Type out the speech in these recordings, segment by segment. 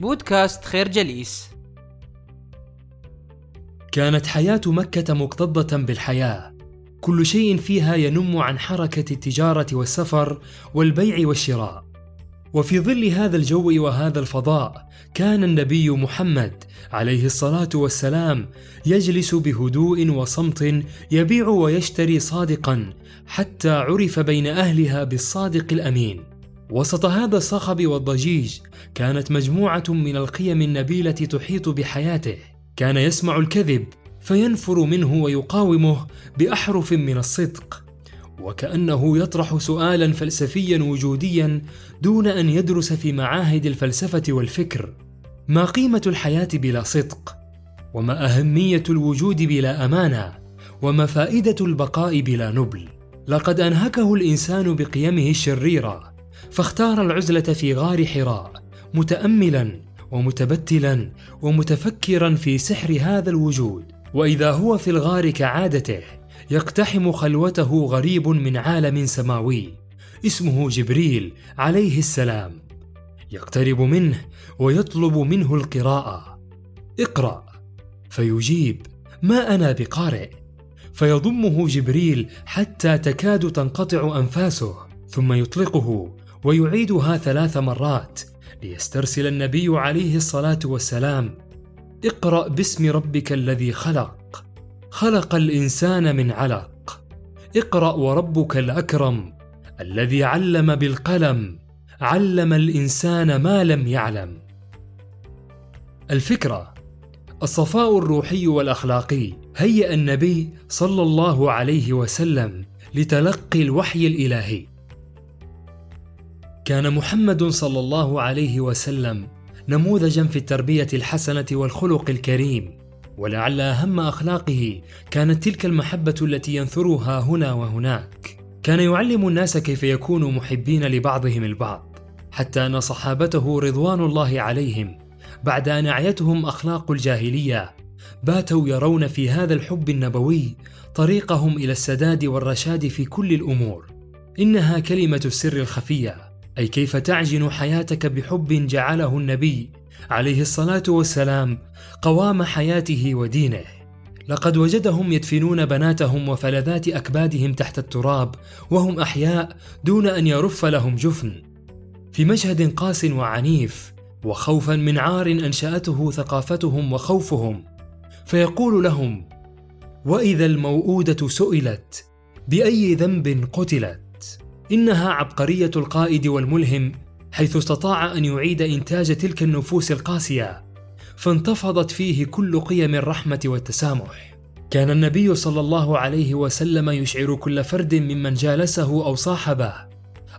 بودكاست خير جليس. كانت حياة مكة مكتظة بالحياة. كل شيء فيها ينم عن حركة التجارة والسفر والبيع والشراء. وفي ظل هذا الجو وهذا الفضاء كان النبي محمد عليه الصلاة والسلام يجلس بهدوء وصمت يبيع ويشتري صادقا حتى عرف بين أهلها بالصادق الأمين. وسط هذا الصخب والضجيج كانت مجموعة من القيم النبيلة تحيط بحياته. كان يسمع الكذب فينفر منه ويقاومه بأحرف من الصدق. وكأنه يطرح سؤالا فلسفيا وجوديا دون أن يدرس في معاهد الفلسفة والفكر. ما قيمة الحياة بلا صدق؟ وما أهمية الوجود بلا أمانة؟ وما فائدة البقاء بلا نبل؟ لقد أنهكه الإنسان بقيمه الشريرة. فاختار العزلة في غار حراء متاملا ومتبتلا ومتفكرا في سحر هذا الوجود. وإذا هو في الغار كعادته يقتحم خلوته غريب من عالم سماوي اسمه جبريل عليه السلام. يقترب منه ويطلب منه القراءة. اقرأ. فيجيب ما أنا بقارئ. فيضمه جبريل حتى تكاد تنقطع أنفاسه ثم يطلقه ويعيدها ثلاث مرات ليسترسل النبي عليه الصلاة والسلام. اقرأ باسم ربك الذي خلق. خلق الإنسان من علق. اقرأ وربك الأكرم الذي علم بالقلم. علم الإنسان ما لم يعلم. الفكرة الصفاء الروحي والأخلاقي هيأ النبي صلى الله عليه وسلم لتلقي الوحي الإلهي. كان محمد صلى الله عليه وسلم نموذجا في التربية الحسنة والخلق الكريم. ولعل أهم أخلاقه كانت تلك المحبة التي ينثرها هنا وهناك. كان يعلم الناس كيف يكونوا محبين لبعضهم البعض حتى أن صحابته رضوان الله عليهم بعد أن أعيتهم أخلاق الجاهلية. باتوا يرون في هذا الحب النبوي طريقهم إلى السداد والرشاد في كل الأمور. إنها كلمة السر الخفية. أي كيف تعجن حياتك بحب جعله النبي عليه الصلاة والسلام قوام حياته ودينه. لقد وجدهم يدفنون بناتهم وفلذات أكبادهم تحت التراب وهم أحياء دون أن يرف لهم جفن. في مشهد قاس وعنيف وخوفا من عار أنشأته ثقافتهم وخوفهم فيقول لهم وإذا الموءوده سئلت بأي ذنب قتلت؟ إنها عبقرية القائد والملهم حيث استطاع أن يعيد إنتاج تلك النفوس القاسية فانتفضت فيه كل قيم الرحمة والتسامح. كان النبي صلى الله عليه وسلم يشعر كل فرد ممن جالسه أو صاحبه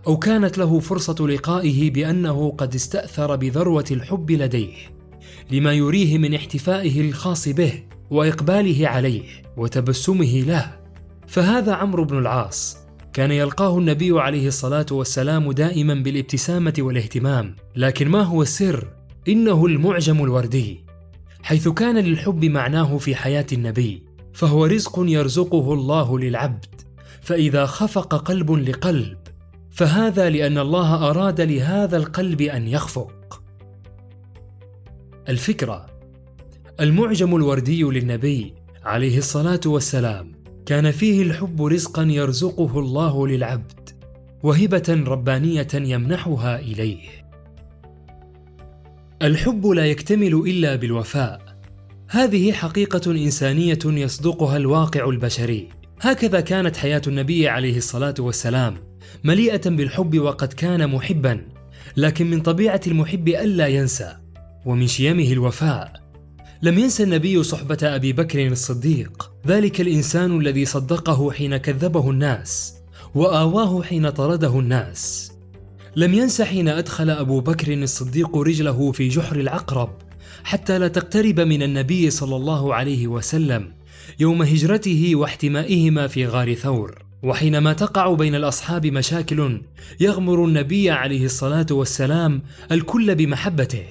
أو كانت له فرصة لقائه بأنه قد استأثر بذروة الحب لديه لما يريه من احتفائه الخاص به وإقباله عليه وتبسمه له. فهذا عمرو بن العاص كان يلقاه النبي عليه الصلاة والسلام دائما بالابتسامة والاهتمام. لكن ما هو السر؟ إنه المعجم الوردي. حيث كان للحب معناه في حياة النبي فهو رزق يرزقه الله للعبد. فإذا خفق قلب لقلب فهذا لأن الله أراد لهذا القلب أن يخفق. الفكرة المعجم الوردي للنبي عليه الصلاة والسلام كان فيه الحب رزقا يرزقه الله للعبد وهبة ربانية يمنحها إليه. الحب لا يكتمل إلا بالوفاء. هذه حقيقة إنسانية يصدقها الواقع البشري. هكذا كانت حياة النبي عليه الصلاة والسلام مليئة بالحب وقد كان محبا لكن من طبيعة المحب ألا ينسى ومن شيمه الوفاء. لم ينس النبي صحبة أبي بكر الصديق، ذلك الإنسان الذي صدقه حين كذبه الناس، وآواه حين طرده الناس. لم ينس حين أدخل أبو بكر الصديق رجله في جحر العقرب، حتى لا تقترب من النبي صلى الله عليه وسلم، يوم هجرته واحتمائهما في غار ثور. وحينما تقع بين الأصحاب مشاكل يغمر النبي عليه الصلاة والسلام الكل بمحبته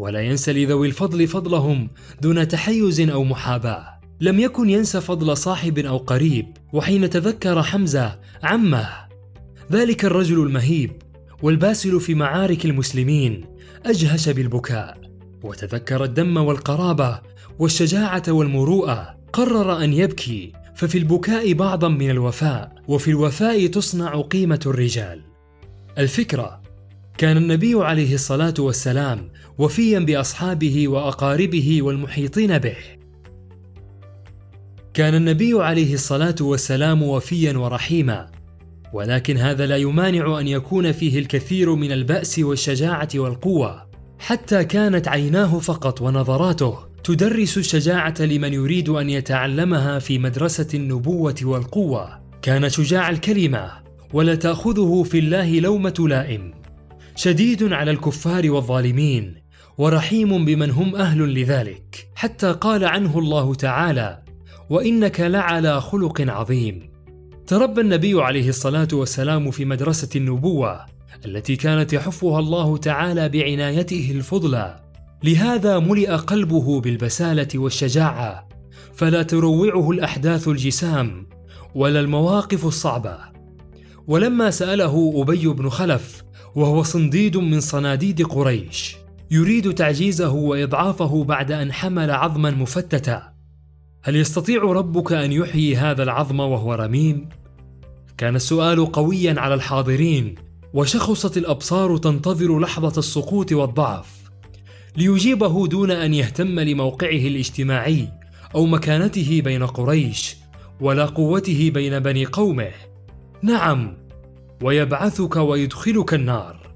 ولا ينسى لذوي الفضل فضلهم دون تحيز أو محاباة. لم يكن ينسى فضل صاحب أو قريب وحين تذكر حمزة عمه. ذلك الرجل المهيب والباسل في معارك المسلمين أجهش بالبكاء. وتذكر الدم والقرابة والشجاعة والمروءة. قرر أن يبكي ففي البكاء بعضا من الوفاء وفي الوفاء تصنع قيمة الرجال. الفكرة كان النبي عليه الصلاة والسلام وفيا بأصحابه وأقاربه والمحيطين به. كان النبي عليه الصلاة والسلام وفيا ورحيما ولكن هذا لا يمانع أن يكون فيه الكثير من البأس والشجاعة والقوة. حتى كانت عيناه فقط ونظراته تدرس الشجاعة لمن يريد أن يتعلمها في مدرسة النبوة والقوة. كان شجاع الكلمة ولا تأخذه في الله لومة لائم. شديد على الكفار والظالمين ورحيم بمن هم أهل لذلك حتى قال عنه الله تعالى وإنك لعلى خلق عظيم. تربى النبي عليه الصلاة والسلام في مدرسة النبوة التي كانت يحفها الله تعالى بعنايته الفضلى. لهذا ملئ قلبه بالبسالة والشجاعة فلا تروعه الأحداث الجسام ولا المواقف الصعبة. ولما سأله أبي بن خلف وهو صنديد من صناديد قريش. يريد تعجيزه وإضعافه بعد أن حمل عظما مفتتا. هل يستطيع ربك أن يحيي هذا العظم وهو رميم؟ كان السؤال قويا على الحاضرين وشخصت الأبصار تنتظر لحظة السقوط والضعف. ليجيبه دون أن يهتم لموقعه الاجتماعي أو مكانته بين قريش ولا قوته بين بني قومه. نعم ويبعثك ويدخلك النار.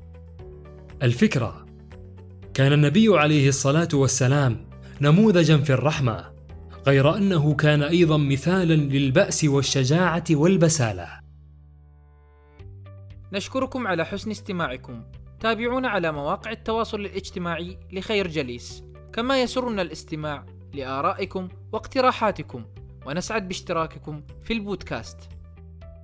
الفكرة كان النبي عليه الصلاة والسلام نموذجا في الرحمة غير أنه كان أيضا مثالا للبأس والشجاعة والبسالة. نشكركم على حسن استماعكم. تابعونا على مواقع التواصل الاجتماعي لخير جليس. كما يسرنا الاستماع لآرائكم واقتراحاتكم ونسعد باشتراككم في البودكاست.